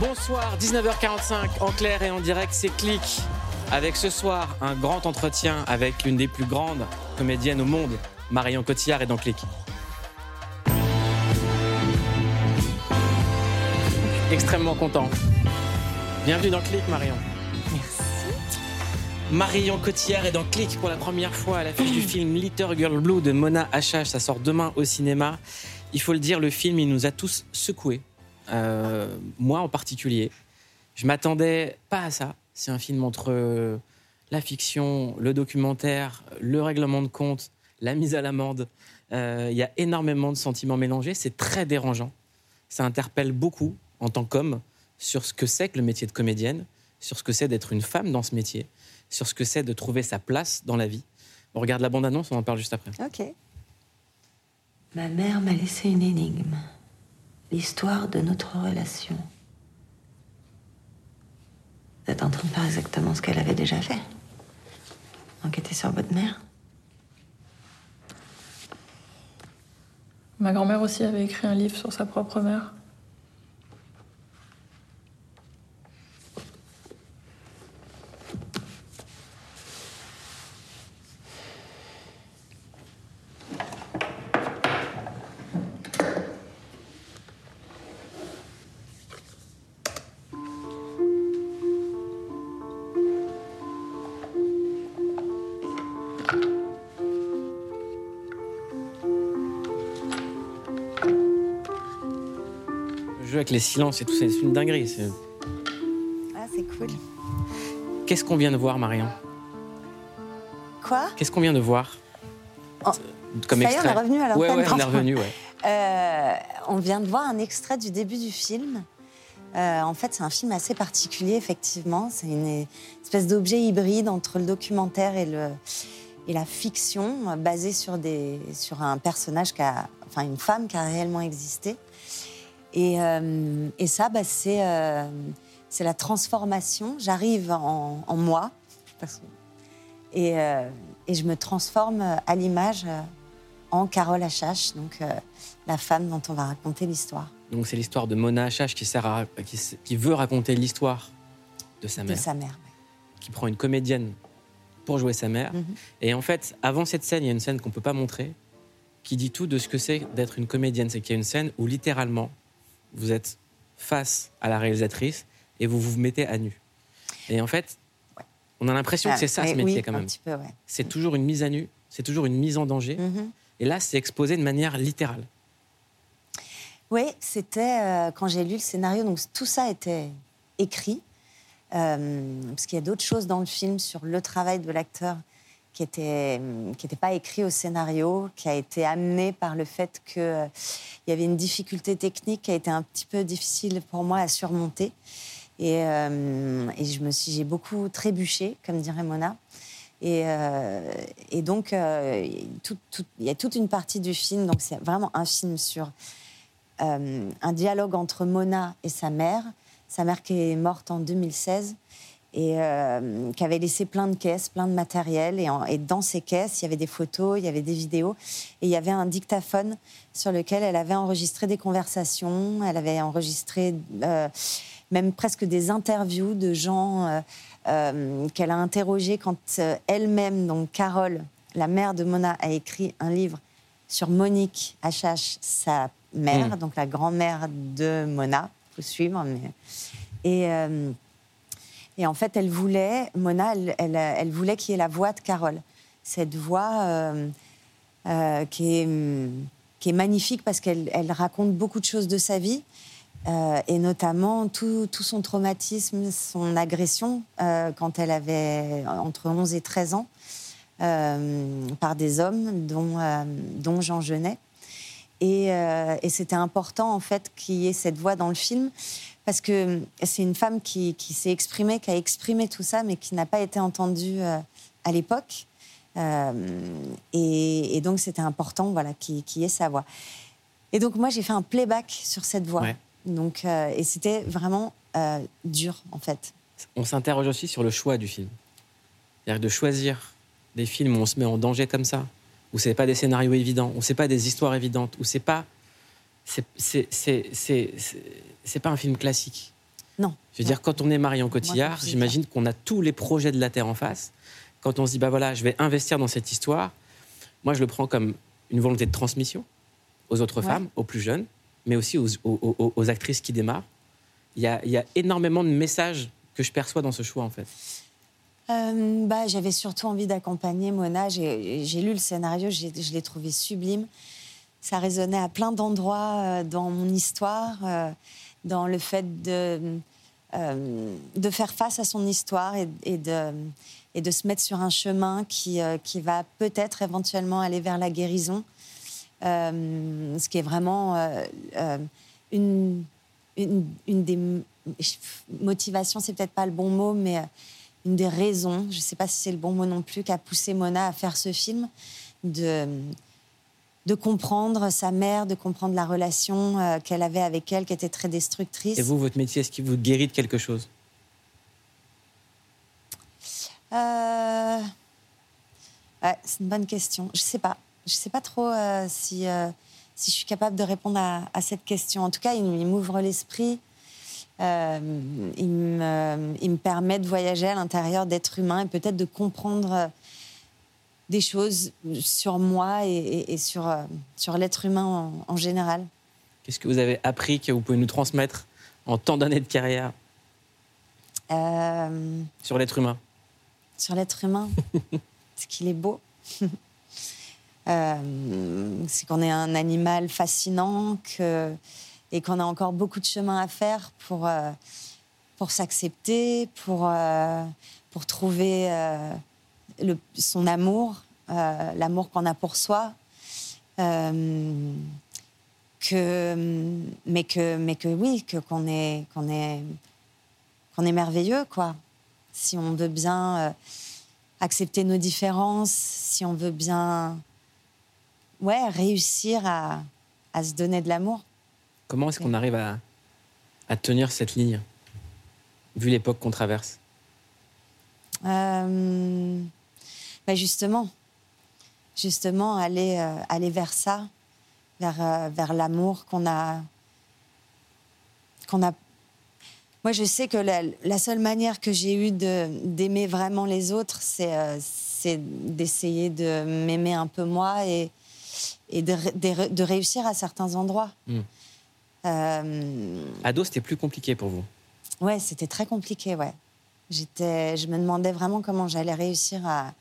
Bonsoir, 19h45 en clair et en direct, c'est Clic. Avec ce soir un grand entretien avec l'une des plus grandes comédiennes au monde, Marion Cotillard, et dans Clic. Extrêmement content. Bienvenue dans Clic, Marion. Merci. Marion Cotillard est dans Clic pour la première fois à l'affiche du film Little Girl Blue de Mona H.H. Ça sort demain au cinéma. Il faut le dire, le film, il nous a tous secoués. Euh, moi en particulier. Je m'attendais pas à ça. C'est un film entre la fiction, le documentaire, le règlement de compte, la mise à l'amende. Euh, il y a énormément de sentiments mélangés. C'est très dérangeant. Ça interpelle beaucoup en tant qu'homme sur ce que c'est que le métier de comédienne, sur ce que c'est d'être une femme dans ce métier, sur ce que c'est de trouver sa place dans la vie. On regarde la bande-annonce, on en parle juste après. Ok. Ma mère m'a laissé une énigme l'histoire de notre relation. Vous êtes en train de faire exactement ce qu'elle avait déjà fait. Enquêter sur votre mère. Ma grand-mère aussi avait écrit un livre sur sa propre mère. Avec les silences et tout, c'est une dinguerie. Ah, c'est cool. Qu'est-ce qu'on vient de voir, Marion? Quoi? Qu'est-ce qu'on vient de voir? Oh. Comme Ça extrait. on est revenu à ouais, ouais, on est revenu, ouais. Euh, on vient de voir un extrait du début du film. Euh, en fait, c'est un film assez particulier, effectivement. C'est une espèce d'objet hybride entre le documentaire et, le, et la fiction, basé sur, des, sur un personnage, qui a, enfin une femme qui a réellement existé. Euh, et, ça, bah, euh, c'est la transformation. J'arrive en, moi et, euh, et, je me transforme à l'image en Carole Achache, donc la femme dont on va raconter l'histoire. Donc c'est l'histoire de Mona Achache qui, sert à, qui, veut raconter l'histoire de sa mère. De sa mère, Qui prend une comédienne pour jouer sa mère. Mhm. Et en fait, avant cette scène, il y a une scène qu'on ne peut pas montrer, qui dit tout de ce que c'est d'être une comédienne. C'est qu'il y a une scène où littéralement, vous êtes face à la réalisatrice et vous vous mettez à nu. Et en fait, on a l'impression que ah, c'est ça ce métier quand même. C'est toujours une mise à nu, c'est toujours une mise en danger. Mm-hmm. Et là, c'est exposé de manière littérale. Oui, c'était euh, quand j'ai lu le scénario, donc tout ça était écrit. Euh, parce qu'il y a d'autres choses dans le film sur le travail de l'acteur qui n'était qui était pas écrit au scénario, qui a été amené par le fait qu'il euh, y avait une difficulté technique qui a été un petit peu difficile pour moi à surmonter. Et, euh, je me suis, j'ai beaucoup trébuché, comme dirait Mona. Et, euh, et donc, il y a toute une partie du film, donc c'est vraiment un film sur un dialogue entre Mona et sa mère, sa mère qui est morte en 2016 et euh, qui avait laissé plein de caisses, plein de matériel. Et, dans ces caisses, il y avait des photos, il y avait des vidéos, et il y avait un dictaphone sur lequel elle avait enregistré des conversations, elle avait enregistré euh, même presque des interviews de gens euh, qu'elle a interrogés quand elle-même, donc Carole, la mère de Mona, a écrit un livre sur Monique HH, sa mère, mm. donc la grand-mère de Mona. Faut suivre. Mais... Et et en fait, elle voulait, Mona, elle, voulait qu'il y ait la voix de Carole. Cette voix euh, euh, qui, est, magnifique parce qu'elle raconte beaucoup de choses de sa vie. Euh, et notamment tout, tout, son traumatisme, son agression quand elle avait entre 11 et 13 ans par des hommes, dont, dont Jean Genet. Et, et c'était important en fait qu'il y ait cette voix dans le film parce que c'est une femme qui, s'est exprimée, qui a exprimé tout ça, mais qui n'a pas été entendue euh, à l'époque. Euh, et, donc, c'était important voilà, qu'il y ait sa voix. Et donc, moi, j'ai fait un playback sur cette voix. Donc, euh, et c'était vraiment dur, en fait. On s'interroge aussi sur le choix du film. C'est-à-dire de choisir des films où on se met en danger comme ça, où c'est pas des scénarios évidents, où c'est pas des histoires évidentes, où c'est pas c'est pas un film classique. Non. Je veux dire, quand on est Marion Cotillard, j'imagine qu'on a tous les projets de la Terre en face. Quand on se dit, bah voilà, je vais investir dans cette histoire, moi je le prends comme une volonté de transmission aux autres femmes, aux plus jeunes, mais aussi aux, actrices qui démarrent. Il y, a, il y, a, énormément de messages que je perçois dans ce choix, en fait. Euh, bah, J'avais surtout envie d'accompagner Mona. J'ai lu le scénario, je l'ai trouvé sublime. Ça résonnait à plein d'endroits euh, dans mon histoire, euh, dans le fait de, de faire face à son histoire et, et, de, et de se mettre sur un chemin qui, qui va peut-être éventuellement aller vers la guérison. ce qui est vraiment une, une, une, des motivations, c'est peut-être pas le bon mot, mais une des raisons, je ne sais pas si c'est le bon mot non plus, qui a poussé Mona à faire ce film, de, de comprendre sa mère, de comprendre la relation euh, qu'elle avait avec elle, qui était très destructrice. Et vous, votre métier, est-ce qu'il vous guérit de quelque chose? Euh... C'est une bonne question. Je ne sais pas. Je ne sais pas trop euh, si, si je suis capable de répondre à, à cette question. En tout cas, il m'ouvre l'esprit. Euh, il, me, il, me, permet de voyager à l'intérieur d'êtres humains et peut-être de comprendre des choses sur moi et, sur, euh, sur l'être humain en, général. Qu'est-ce que vous avez appris que vous pouvez nous transmettre en tant d'années de carrière Sur l'être humain? Sur l'être humain Ce qu'il est beau. c'est qu'on est un animal fascinant, que et qu'on a encore beaucoup de chemin à faire pour, euh, pour s'accepter, pour, euh, pour trouver euh, le, son amour, l'amour qu'on a pour soi. que, mais, que, mais que oui, que, qu'on, est, qu'on, est, qu'on est merveilleux, quoi. Si on veut bien accepter nos différences, si on veut bien ouais, réussir à, à se donner de l'amour. Comment est-ce qu'on arrive à, tenir cette ligne, vu l'époque qu'on traverse? Euh, bah, Justement, justement, aller, euh, aller vers ça, vers, euh, vers l'amour qu'on a, qu'on a. Moi, je sais que la, seule manière que j'ai eue d'aimer vraiment les autres, c'est d'essayer de m'aimer un peu moi et, et de, de, réussir à certains endroits. Hmm. Euh... Ado, c'était plus compliqué pour vous? Ouais, c'était très compliqué, ouais. J'étais, je me demandais vraiment comment j'allais réussir à,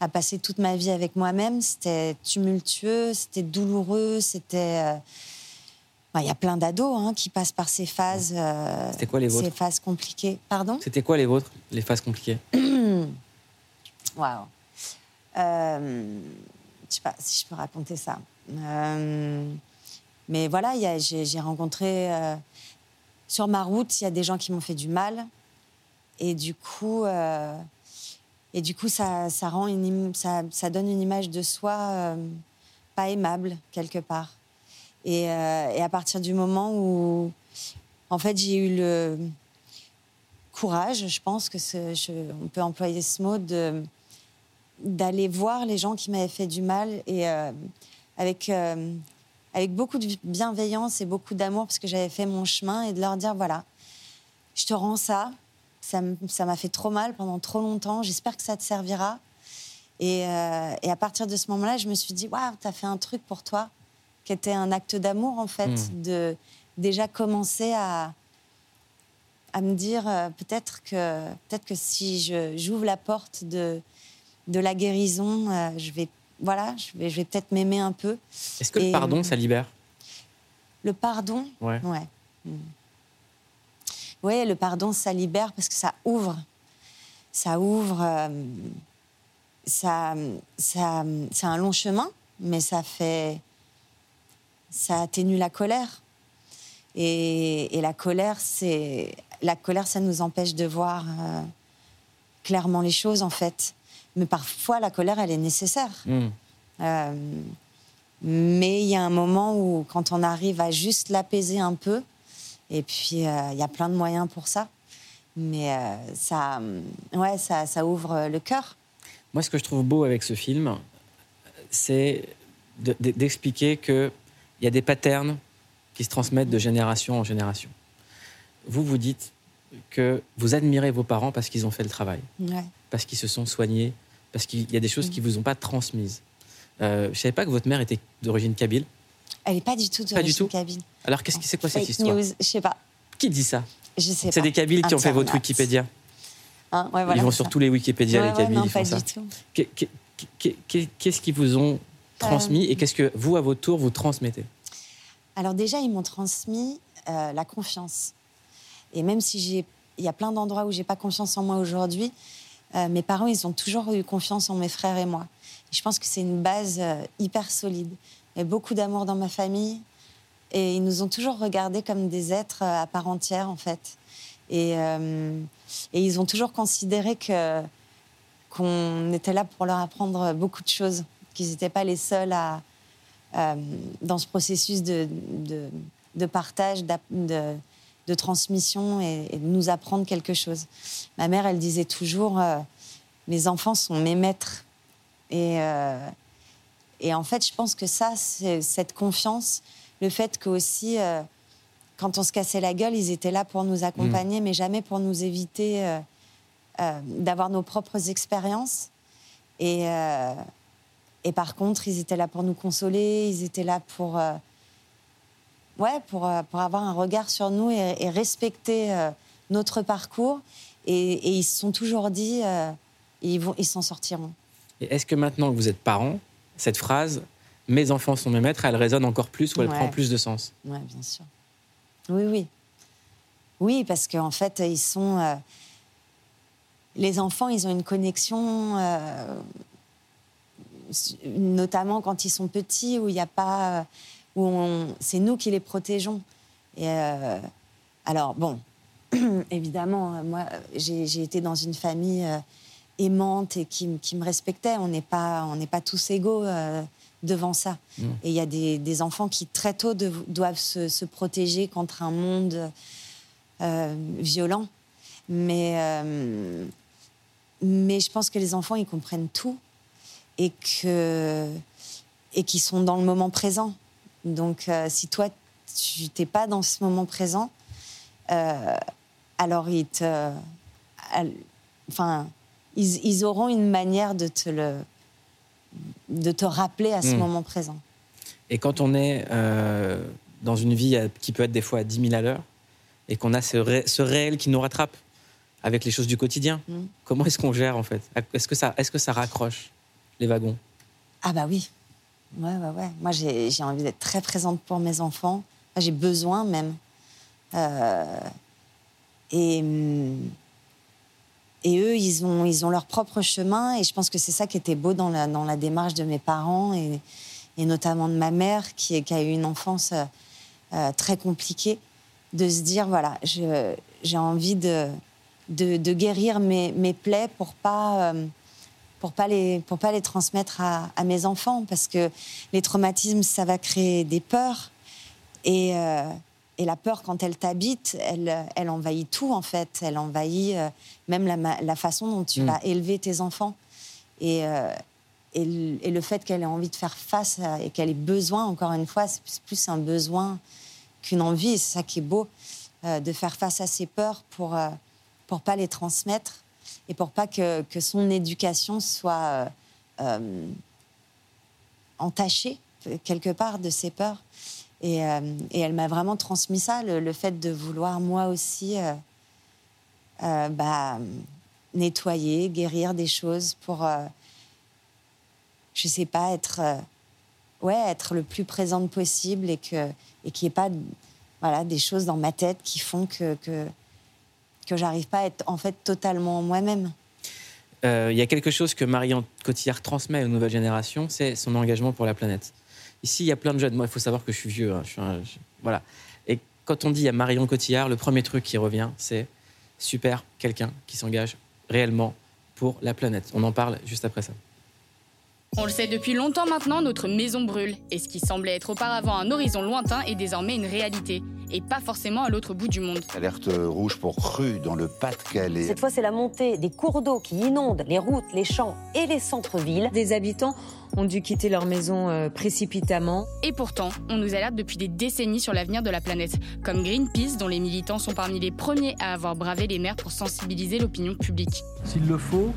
à, passer toute ma vie avec moi-même. C'était tumultueux, c'était douloureux, c'était. Euh, il y a plein d'ados hein, qui passent par ces phases. Euh, c'était quoi les vôtres Ces phases compliquées. Pardon? C'était quoi les vôtres, les phases compliquées? Waouh. Euh, je sais pas si je peux raconter ça. Euh, mais voilà, j'ai rencontré euh, sur ma route, il y a des gens qui m'ont fait du mal. Et du coup, et du coup ça, ça, rend une, ça, ça, donne une image de soi euh, pas aimable, quelque part. Et, et, à partir du moment où, en fait, j'ai eu le courage, je pense que on peut employer ce mot, d'aller voir les gens qui m'avaient fait du mal et avec avec beaucoup de bienveillance et beaucoup d'amour parce que j'avais fait mon chemin et de leur dire voilà, je te rends ça. Ça m'a fait trop mal pendant trop longtemps. J'espère que ça te servira. Et, euh, et à partir de ce moment-là, je me suis dit waouh, tu as fait un truc pour toi qui était un acte d'amour en fait, hmm. de déjà commencer à, à me dire euh, peut-être que, peut que si j'ouvre la porte de, de la guérison, euh, je vais voilà, je vais, je vais peut-être m'aimer un peu. Est-ce que le pardon, ça libère? Le pardon? Ouais. Ouais. Oui, le pardon, ça libère parce que ça ouvre. Ça ouvre. Euh, ça, ça, c'est un long chemin, mais ça fait. Ça atténue la colère. Et, et la colère, c'est. La colère, ça nous empêche de voir euh, clairement les choses, en fait. Mais parfois, la colère, elle est nécessaire. Hmm. Euh, mais il y a un moment où, quand on arrive à juste l'apaiser un peu, et puis euh, il y a plein de moyens pour ça, mais euh, ça, ouais, ça, ça ouvre le cœur. Moi, ce que je trouve beau avec ce film, c'est d'expliquer qu'il y a des patterns qui se transmettent de génération en génération. Vous, vous dites, que vous admirez vos parents parce qu'ils ont fait le travail, Ouais. parce qu'ils se sont soignés, parce qu'il y a des choses Mm. qu'ils vous ont pas transmises. Euh, je savais pas que votre mère était d'origine kabyle. Elle n'est pas du tout de tout Kabyle. Alors qu'est-ce que c'est quoi cette histoire news, je sais pas. Qui dit ça Je sais C'est pas. des Kabyles qui ont fait votre. Wikipédia. Hein, ouais, voilà, ils vont c'est sur ça. tous les Wikipédia, Ouais, les ouais, Kabyles, non, ils font pas ça. Qu'est-ce qu'ils vous ont transmis Euh. et qu'est-ce que vous, à votre tour, vous transmettez Alors déjà, ils m'ont transmis euh, la confiance. Et même si j'ai, il y a plein d'endroits où j'ai pas confiance en moi aujourd'hui, euh, mes parents, ils ont toujours eu confiance en mes frères et moi. Et je pense que c'est une base euh, hyper solide. Beaucoup d'amour dans ma famille. Et ils nous ont toujours regardés comme des êtres euh, à part entière, en fait. Et, euh, et ils ont toujours considéré que qu'on était là pour leur apprendre beaucoup de choses, qu'ils n'étaient pas les seuls à, euh, dans ce processus de, de, partage, de, de transmission et, de nous apprendre quelque chose. Ma mère, elle disait toujours, mes enfants sont mes maîtres. Et, et en fait, je pense que ça, c'est cette confiance, le fait que aussi, euh, quand on se cassait la gueule, ils étaient là pour nous accompagner, mais jamais pour nous éviter euh, euh, d'avoir nos propres expériences. Et, euh, et par contre, ils étaient là pour nous consoler, ils étaient là pour, ouais, pour, pour avoir un regard sur nous et, et respecter notre parcours. Et, et ils se sont toujours dit, ils vont, ils s'en sortiront. Et est-ce que maintenant que vous êtes parents, cette phrase « mes enfants sont mes maîtres », elle résonne encore plus ou elle Ouais. prend plus de sens Oui, bien sûr. Oui, oui. Oui, parce qu'en fait, ils sont. euh, les enfants, ils ont une connexion, euh, notamment quand ils sont petits, où il n'y a pas. où c'est nous qui les protégeons. Et euh, alors, bon, évidemment, moi, j'ai été dans une famille aimante et qui, me respectait. On n'est pas, on pas tous égaux euh, devant ça. Mm. Et il y a des, des enfants qui, très tôt, doivent se, se protéger contre un monde euh, violent. Mais, euh, mais je pense que les enfants, ils comprennent tout et que et qui sont dans le moment présent. Donc, si toi, tu t'es pas dans ce moment présent, alors ils te, enfin, ils, ils auront une manière de te le, de te rappeler à ce Mm. moment présent. Et quand on est euh, dans une vie qui peut être des fois à 10 000 à l'heure et qu'on a ce, ré- ce réel qui nous rattrape avec les choses du quotidien, Mm. comment est-ce qu'on gère en fait? Est-ce que, ça, est que ça raccroche les wagons? Ah bah oui. Ouais, ouais, ouais. Moi, j'ai envie d'être très présente pour mes enfants. J'ai besoin même. Euh, et, hum, et eux, ils ont, ils ont leur propre chemin. Et je pense que c'est ça qui était beau dans la, dans la démarche de mes parents et, et notamment de ma mère, qui, a eu une enfance euh, euh, très compliquée, de se dire, voilà, j'ai envie de, de, guérir mes, mes plaies pour pas... euh, pour pas les pour pas les transmettre à, à mes enfants parce que les traumatismes ça va créer des peurs et et la peur quand elle t'habite elle elle envahit tout en fait elle envahit euh, même la, façon dont tu Mm. vas élever tes enfants et euh, et le, et le fait qu'elle ait envie de faire face à- et qu'elle ait besoin encore une fois c'est plus- un besoin qu'une envie c'est ça qui est beau euh, de faire face à ses peurs pour pour pas les transmettre et pour pas que, que son éducation soit entachée quelque part de ses peurs. Et, euh, et elle m'a vraiment transmis ça, le, fait de vouloir moi aussi euh, euh, bah, nettoyer, guérir des choses pour, je sais pas, être, ouais, être le plus présente possible et que et qu'il n'y ait pas voilà, des choses dans ma tête qui font que, que, que pas à être en fait totalement moi-même. Il y a quelque chose que Marion Cotillard transmet aux nouvelles générations, c'est son engagement pour la planète. Ici, il y a plein de jeunes. Moi, il faut savoir que je suis vieux. hein. Un- voilà. Et quand on dit à Marion Cotillard, le premier truc qui revient, c'est super, quelqu'un qui s'engage réellement pour la planète. On en parle juste après ça. On le sait depuis longtemps maintenant, notre maison brûle. Et ce qui semblait être auparavant un horizon lointain est désormais une réalité. Et pas forcément à l'autre bout du monde. Alerte rouge pour crue dans le Pas-de-Calais. Cette fois, c'est la montée des cours d'eau qui inondent les routes, les champs et les centres-villes. Des habitants ont dû quitter leur maison euh, précipitamment. Et pourtant, on nous alerte depuis des décennies sur l'avenir de la planète, comme Greenpeace, dont les militants sont parmi les premiers à avoir bravé les mers pour sensibiliser l'opinion publique. S'il le faut,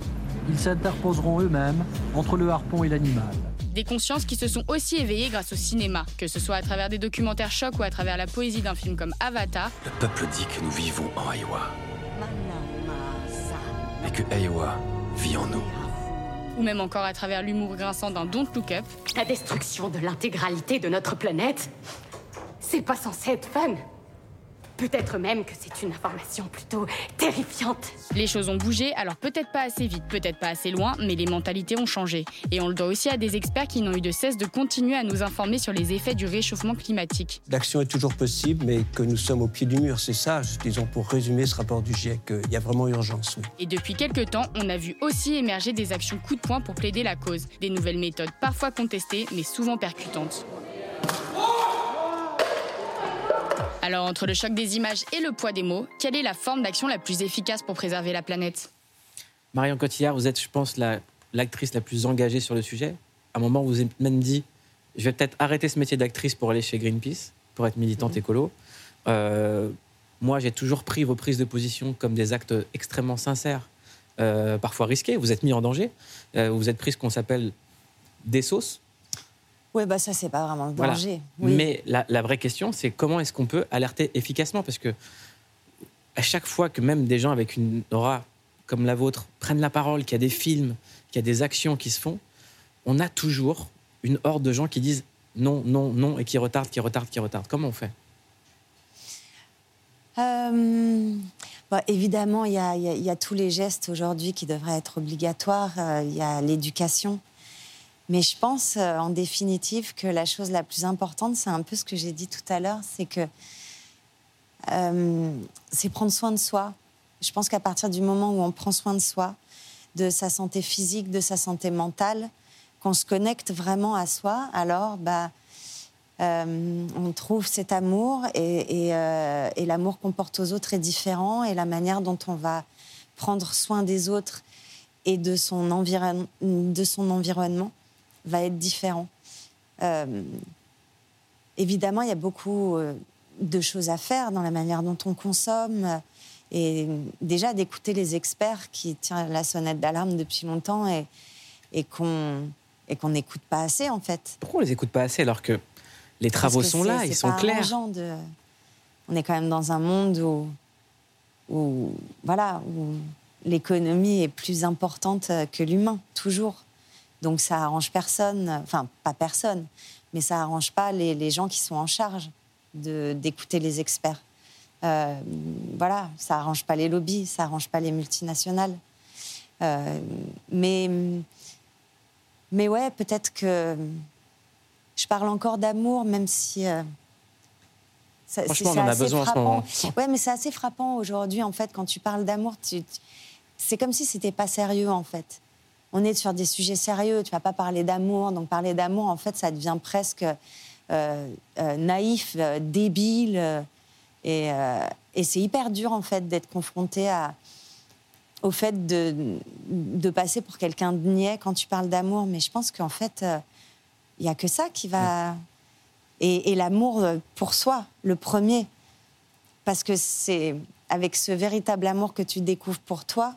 ils s'interposeront eux-mêmes entre le harpon et l'animal. Des consciences qui se sont aussi éveillées grâce au cinéma, que ce soit à travers des documentaires chocs ou à travers la poésie d'un film comme Avatar. Le peuple dit que nous vivons en Aiwa. Et que Aiwa vit en nous. Ou même encore à travers l'humour grinçant d'un Don't Look Up. La destruction de l'intégralité de notre planète, c'est pas censé être fun. Peut-être même que c'est une information plutôt terrifiante. Les choses ont bougé, alors peut-être pas assez vite, peut-être pas assez loin, mais les mentalités ont changé. Et on le doit aussi à des experts qui n'ont eu de cesse de continuer à nous informer sur les effets du réchauffement climatique. L'action est toujours possible, mais que nous sommes au pied du mur, c'est ça, disons, pour résumer ce rapport du GIEC, il y a vraiment urgence, oui. Et depuis quelques temps, on a vu aussi émerger des actions coup de poing pour plaider la cause. Des nouvelles méthodes parfois contestées, mais souvent percutantes. Alors, entre le choc des images et le poids des mots, quelle est la forme d'action la plus efficace pour préserver la planète? Marion Cotillard, vous êtes, je pense, l'actrice la, plus engagée sur le sujet. À un moment, vous avez même dit je vais peut-être arrêter ce métier d'actrice pour aller chez Greenpeace, pour être militante mmh. écolo. Euh, moi, j'ai toujours pris vos prises de position comme des actes extrêmement sincères, euh, parfois risqués. Vous êtes mis en danger. Euh, vous êtes pris ce qu'on s'appelle des sauces. Oui, bah ça, c'est pas vraiment le danger. Mais la, vraie question, c'est comment est-ce qu'on peut alerter efficacement? Parce que à chaque fois que même des gens avec une aura comme la vôtre prennent la parole, qu'il y a des films, qu'il y a des actions qui se font, on a toujours une horde de gens qui disent non, non, non, et qui retardent, qui retardent, qui retardent. Comment on fait? Euh, bah, évidemment, il y, y, a tous les gestes aujourd'hui qui devraient être obligatoires. Euh, il y a l'éducation. Mais je pense, euh, en définitive, que la chose la plus importante, c'est un peu ce que j'ai dit tout à l'heure, c'est que euh, c'est prendre soin de soi. Je pense qu'à partir du moment où on prend soin de soi, de sa santé physique, de sa santé mentale, qu'on se connecte vraiment à soi, alors bah, euh, on trouve cet amour et, l'amour qu'on porte aux autres est différent et la manière dont on va prendre soin des autres et de son environnement va être différent. Euh, évidemment, il y a beaucoup euh, de choses à faire dans la manière dont on consomme. Et déjà d'écouter les experts qui tirent la sonnette d'alarme depuis longtemps et, et qu'on et qu'on n'écoute pas assez en fait. Pourquoi on les écoute pas assez alors que les travaux sont là, ils sont clairs de... On est quand même dans un monde où, où voilà, où l'économie est plus importante que l'humain, toujours. Donc ça arrange personne, enfin pas personne, mais ça arrange pas les, gens qui sont en charge d'écouter les experts. Euh, voilà, ça arrange pas les lobbies, ça arrange pas les multinationales. Euh, mais, mais ouais, peut-être que je parle encore d'amour, même si. Euh, Franchement, on en a besoin frappant. en ce moment. Ouais, mais c'est assez frappant aujourd'hui, en fait, quand tu parles d'amour, c'est comme si c'était pas sérieux, en fait on est sur des sujets sérieux. Tu vas pas parler d'amour. Donc parler d'amour, en fait, ça devient presque euh, euh, naïf, euh, débile. et, c'est hyper dur, en fait, d'être confronté à, au fait de, passer pour quelqu'un de niais quand tu parles d'amour. Mais je pense qu'en fait, il n'y a que ça qui va... Et, et l'amour pour soi, le premier. Parce que c'est avec ce véritable amour que tu découvres pour toi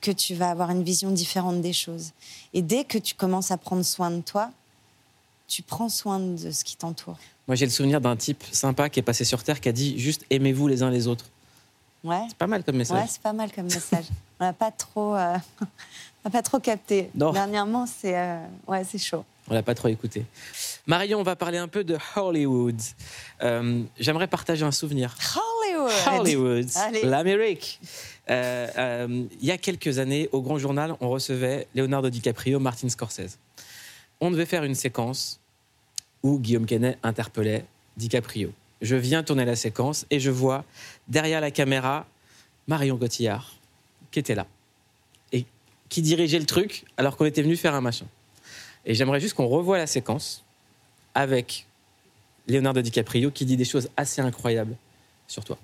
que tu vas avoir une vision différente des choses. Et dès que tu commences à prendre soin de toi, tu prends soin de ce qui t'entoure. Moi, j'ai le souvenir d'un type sympa qui est passé sur Terre qui a dit juste aimez-vous les uns les autres. Ouais. C'est pas mal comme message. Ouais, c'est pas mal comme message. on n'a pas trop, euh, pas trop capté. Dernièrement, c'est euh, ouais, c'est chaud. On l'a pas trop écouté. Marion, on va parler un peu de Hollywood. Euh, j'aimerais partager un souvenir. Hollywood. Hollywood. L'Amérique. Euh, euh, il y a quelques années, au Grand Journal, on recevait Leonardo DiCaprio, Martin Scorsese. On devait faire une séquence où Guillaume Canet interpellait DiCaprio. Je viens tourner la séquence et je vois derrière la caméra Marion Cotillard qui était là et qui dirigeait le truc alors qu'on était venu faire un machin. Et j'aimerais juste qu'on revoie la séquence avec Leonardo DiCaprio qui dit des choses assez incroyables sur toi.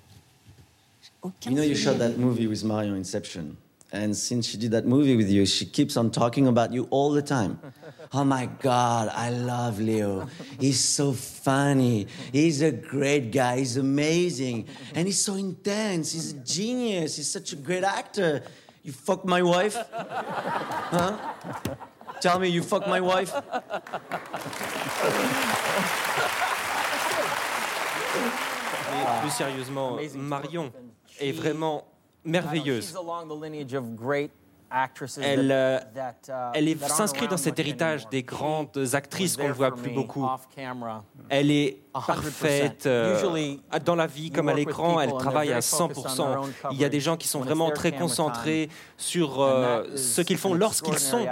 You know, you shot that movie with Mario Inception. And since she did that movie with you, she keeps on talking about you all the time. Oh my God, I love Leo. He's so funny. He's a great guy. He's amazing. And he's so intense. He's a genius. He's such a great actor. You fuck my wife? Huh? Tell me you fuck my wife? Mais plus sérieusement, Marion est vraiment merveilleuse. Elle, euh, elle est- s'inscrit dans cet héritage des grandes actrices qu'on ne voit plus beaucoup. Elle est parfaite euh, dans la vie comme à l'écran. Elle travaille à 100%. Il y a des gens qui sont vraiment très concentrés sur euh, ce qu'ils font lorsqu'ils sont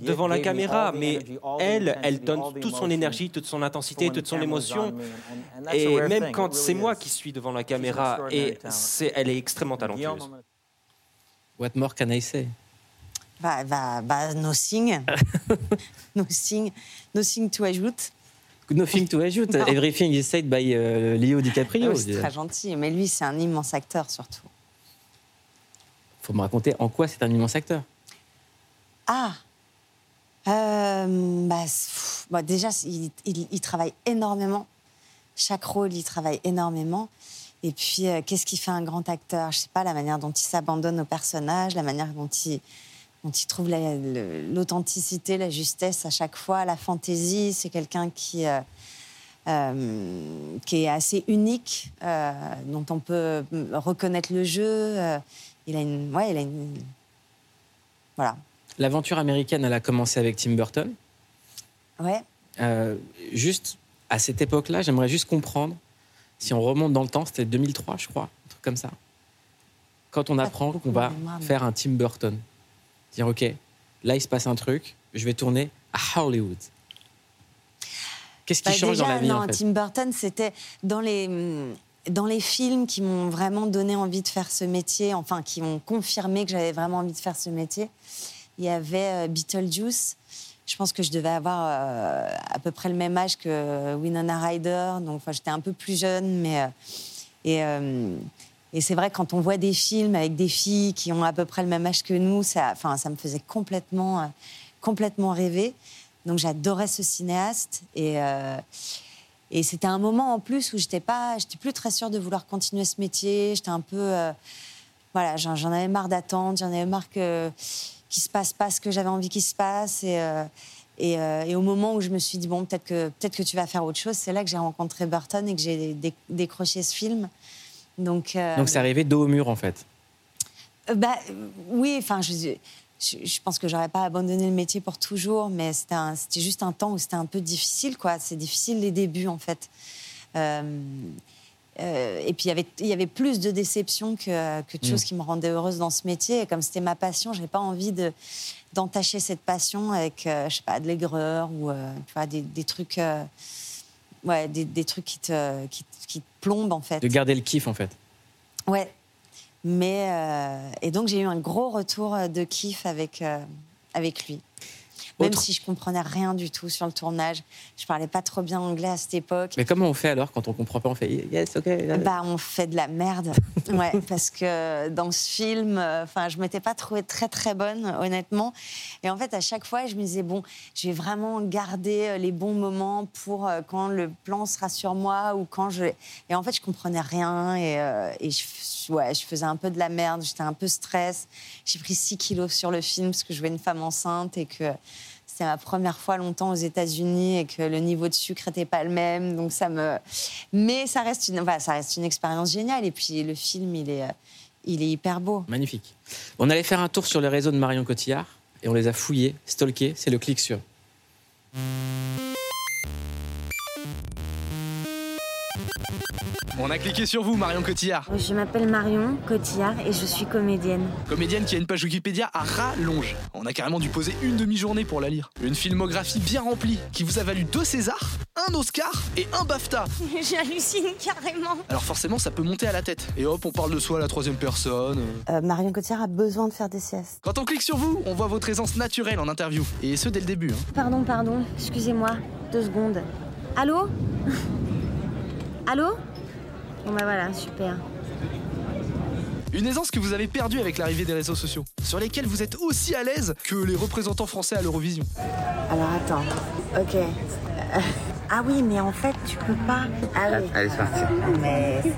devant la caméra. Mais elle, elle donne toute son énergie, toute son intensité, toute son émotion. Et même quand c'est moi qui suis devant la caméra, et elle est extrêmement talentueuse. What more can I say? Bah, bah, bah, nothing. nothing. Nothing to ajoute. Nothing to ajoute. Non. Everything is said by euh, Leo DiCaprio. Ah c'est très gentil. Mais lui, c'est un immense acteur, surtout. faut me raconter en quoi c'est un immense acteur. Ah Euh, bah, pff, bah, Déjà, c'est- il, il- il travaille énormément. Chaque rôle, il travaille énormément. Et puis, euh, qu'est-ce qui fait un grand acteur? Je sais pas, la manière dont il s'abandonne au personnage, la manière dont il, dont il trouve l'authenticité, la justesse à chaque fois, la fantaisie. C'est quelqu'un qui, euh, euh, qui est assez unique, euh, dont on peut reconnaître le jeu. il a une. Ouais, il a une. Voilà. L'aventure américaine, elle a commencé avec Tim Burton. Ouais. Juste à cette époque-là, j'aimerais juste comprendre si on remonte dans le temps, c'était 2003, je crois, un truc comme ça. Quand on apprend qu'on va faire un Tim Burton, dire ok, là il se passe un truc, je vais tourner à Hollywood. Qu'est-ce qui Bah, change déjà, dans la vie non, en fait Tim Burton, c'était dans les, dans les films qui m'ont vraiment donné envie de faire ce métier, enfin, qui m'ont confirmé que j'avais vraiment envie de faire ce métier. Il y avait euh, Beetlejuice. Je pense que je devais avoir euh, à peu près le même âge que Winona Ryder. Donc, enfin, j'étais un peu plus jeune, mais. euh, et. euh, et c'est vrai, quand on voit des films avec des filles qui ont à peu près le même âge que nous, ça, me faisait complètement, euh, complètement rêver. Donc j'adorais ce cinéaste. Et, euh, et c'était un moment en plus où j'étais pas, j'étais plus très sûre de vouloir continuer ce métier. J'étais un peu, euh, voilà, j'en avais marre d'attendre, j'en avais marre que qu'il se passe pas ce que j'avais envie qu'il se passe. Et, au moment où je me suis dit bon, peut-être que peut-être que tu vas faire autre chose, c'est là que j'ai rencontré Burton et que j'ai dé- décroché ce film. Donc, euh, Donc c'est arrivé dos au mur en fait. euh, bah, oui, enfin, je, je, je pense que j'aurais pas abandonné le métier pour toujours, mais c'était juste un temps où c'était un peu difficile, quoi. C'est difficile les débuts, en fait. Euh, euh, et puis il y avait- il y avait plus de déceptions que, que de Mm. choses qui me rendaient heureuse dans ce métier. Et comme c'était ma passion, j'avais pas envie de d'entacher cette passion avec, je sais pas, de l'aigreur ou tu vois, des, des trucs, ouais, des, des trucs qui te, qui, qui te plombent en fait. De garder le kiff en fait. Ouais. Mais euh, et donc j'ai eu un gros retour de kiff avec euh, avec lui. Même Autre- si je comprenais rien du tout sur le tournage, je parlais pas trop bien anglais à cette époque. Mais comment on fait alors quand on comprend pas On fait yes, ok. Bah, on fait de la merde. Ouais, parce que dans ce film, euh, enfin, je m'étais pas trouvée très très bonne, honnêtement. Et en fait, à chaque fois, je me disais bon, je vais vraiment garder euh, les bons moments pour euh, quand le plan sera sur moi ou quand je. Et en fait, je comprenais rien et, euh, et je, ouais, je faisais un peu de la merde. J'étais un peu stress. J'ai pris 6 kilos sur le film parce que je jouais une femme enceinte et que c'était ma première fois longtemps aux États-Unis et que le niveau de sucre n'était pas le même. Donc ça me. Mais ça reste une, voilà, ça reste une expérience géniale. Et puis le film, il est, euh, il est hyper beau. Magnifique. On allait faire un tour sur les réseaux de Marion Cotillard et on les a fouillés, stalkés. C'est le clic sur. On a cliqué sur vous, Marion Cotillard. Je m'appelle Marion Cotillard et je suis comédienne. Comédienne qui a une page Wikipédia à rallonge. On a carrément dû poser une demi-journée pour la lire. Une filmographie bien remplie qui vous a valu deux Césars, un Oscar et un BAFTA. J'hallucine carrément. Alors forcément, ça peut monter à la tête. Et hop, on parle de soi à la troisième personne. Euh, Marion Cotillard a besoin de faire des siestes. Quand on clique sur vous, on voit votre aisance naturelle en interview. Et ce, dès le début. hein. Pardon, pardon, excusez-moi, deux secondes. Allô? Allô? Bon bah voilà, super. Une aisance que vous avez perdue avec l'arrivée des réseaux sociaux, sur lesquels vous êtes aussi à l'aise que les représentants français à l'Eurovision. Alors attends, ok. Euh, ah oui, mais en fait, tu peux pas. Ah oui. Allez, c'est parti. Mais c'est.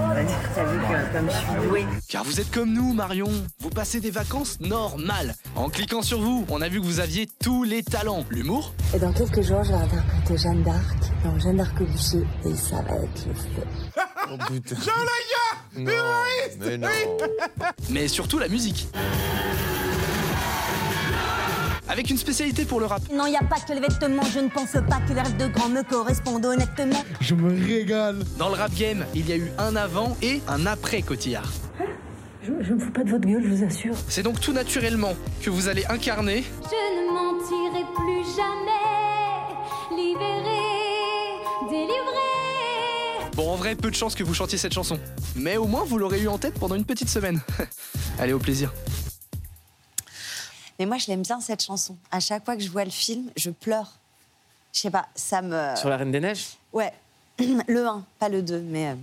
On va dire que t'as vu que comme je suis douée. Car vous êtes comme nous, Marion. Vous passez des vacances normales. En cliquant sur vous, on a vu que vous aviez tous les talents. L'humour, Et dans quelques jours, je vais interpréter Jeanne d'Arc dans Jeanne d'Arc au bûcher et ça va être le feu. Oh putain. Non, mais non. mais surtout la musique. Avec une spécialité pour le rap. Non, y a pas que les vêtements, je ne pense pas que les rêves de grands me correspondent honnêtement. Je me régale. Dans le rap game, il y a eu un avant et un après Cotillard. Je, je me fous pas de votre gueule, je vous assure. C'est donc tout naturellement que vous allez incarner Je ne mentirai plus jamais, libéré. Bon, en vrai, peu de chance que vous chantiez cette chanson. Mais au moins, vous l'aurez eu en tête pendant une petite semaine. Allez, au plaisir. Mais moi, je l'aime bien cette chanson. À chaque fois que je vois le film, je pleure. Je sais pas, ça me. Sur la Reine des Neiges? Ouais, le 1, pas le 2, mais. euh,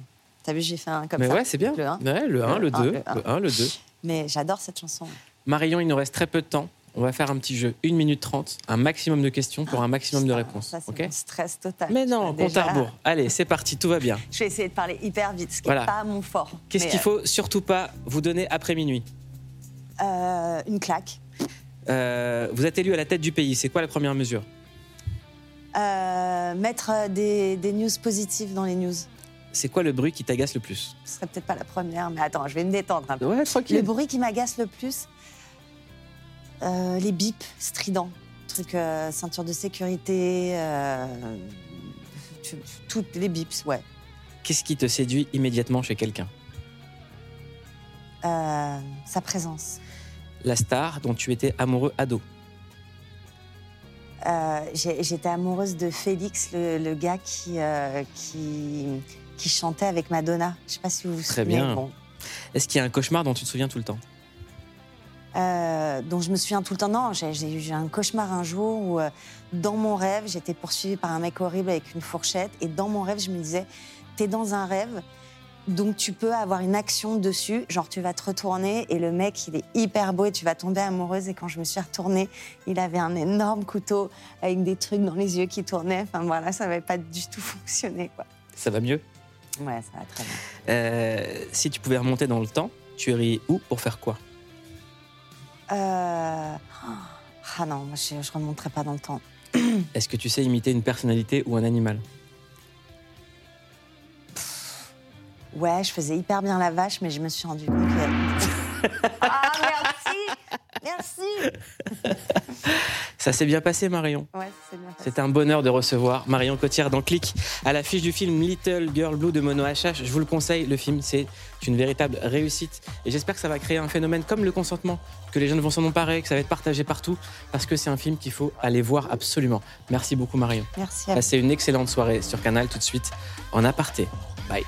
T'as vu, j'ai fait un comme Mais ça. ouais, c'est bien. Le 1. Ouais, le 1, le 2, le un. le 1, le 2. Mais j'adore cette chanson. Marion, il nous reste très peu de temps. On va faire un petit jeu, 1 minute 30, un maximum de questions pour un maximum de réponses. Ça, c'est ok mon stress total. Mais non, compte à rebours. Allez, c'est parti, tout va bien. Je vais essayer de parler hyper vite, ce qui Voilà. n'est pas mon fort. Qu'est-ce qu'il faut surtout pas vous donner après minuit euh, Une claque. Euh, Vous êtes élu à la tête du pays, c'est quoi la première mesure Euh, mettre euh, des, des news positives dans les news. C'est quoi le bruit qui t'agace le plus Ce serait peut-être pas la première, mais attends, je vais me détendre un peu. Ouais. Le bruit qui m'agace le plus, euh, les bips stridents. Truc euh, ceinture de sécurité, euh, tu- toutes les bips, ouais. Qu'est-ce qui te séduit immédiatement chez quelqu'un? Euh, sa présence. La star dont tu étais amoureux ado. Euh, j'ai- J'étais amoureuse de Félix, le, le gars qui, euh, qui, qui chantait avec Madonna. Je sais pas si vous vous Très souvenez. bien. bon. Est-ce qu'il y a un cauchemar dont tu te souviens tout le temps? Euh, dont je me souviens tout le temps. Non, j'ai- j'ai eu un cauchemar un jour où, euh, dans mon rêve, j'étais poursuivie par un mec horrible avec une fourchette. Et dans mon rêve, je me disais, t'es dans un rêve, donc tu peux avoir une action dessus. Genre, tu vas te retourner et le mec, il est hyper beau et tu vas tomber amoureuse. Et quand je me suis retournée, il avait un énorme couteau avec des trucs dans les yeux qui tournaient. Enfin, voilà, ça n'avait pas du tout fonctionné, quoi. Ça va mieux? Ouais, ça va très bien. Euh, Si tu pouvais remonter dans le temps, tu irais où pour faire quoi? Euh... Ah non, moi, je, je remonterai pas dans le temps. Est-ce que tu sais imiter une personnalité ou un animal? Ouais, je faisais hyper bien la vache, mais je me suis rendu compte que. ah, merci Merci Ça s'est bien passé, Marion Ouais, c'est bien passé. C'est un bonheur de recevoir Marion Cotillard dans Click à l'affiche du film Little Girl Blue de Mono HH. Je vous le conseille, le film c'est une véritable réussite et j'espère que ça va créer un phénomène comme le consentement, que les jeunes vont s'en emparer, que ça va être partagé partout parce que c'est un film qu'il faut aller voir absolument. Merci beaucoup Marion. Merci à vous. Passez une excellente soirée sur Canal tout de suite en aparté. Bye.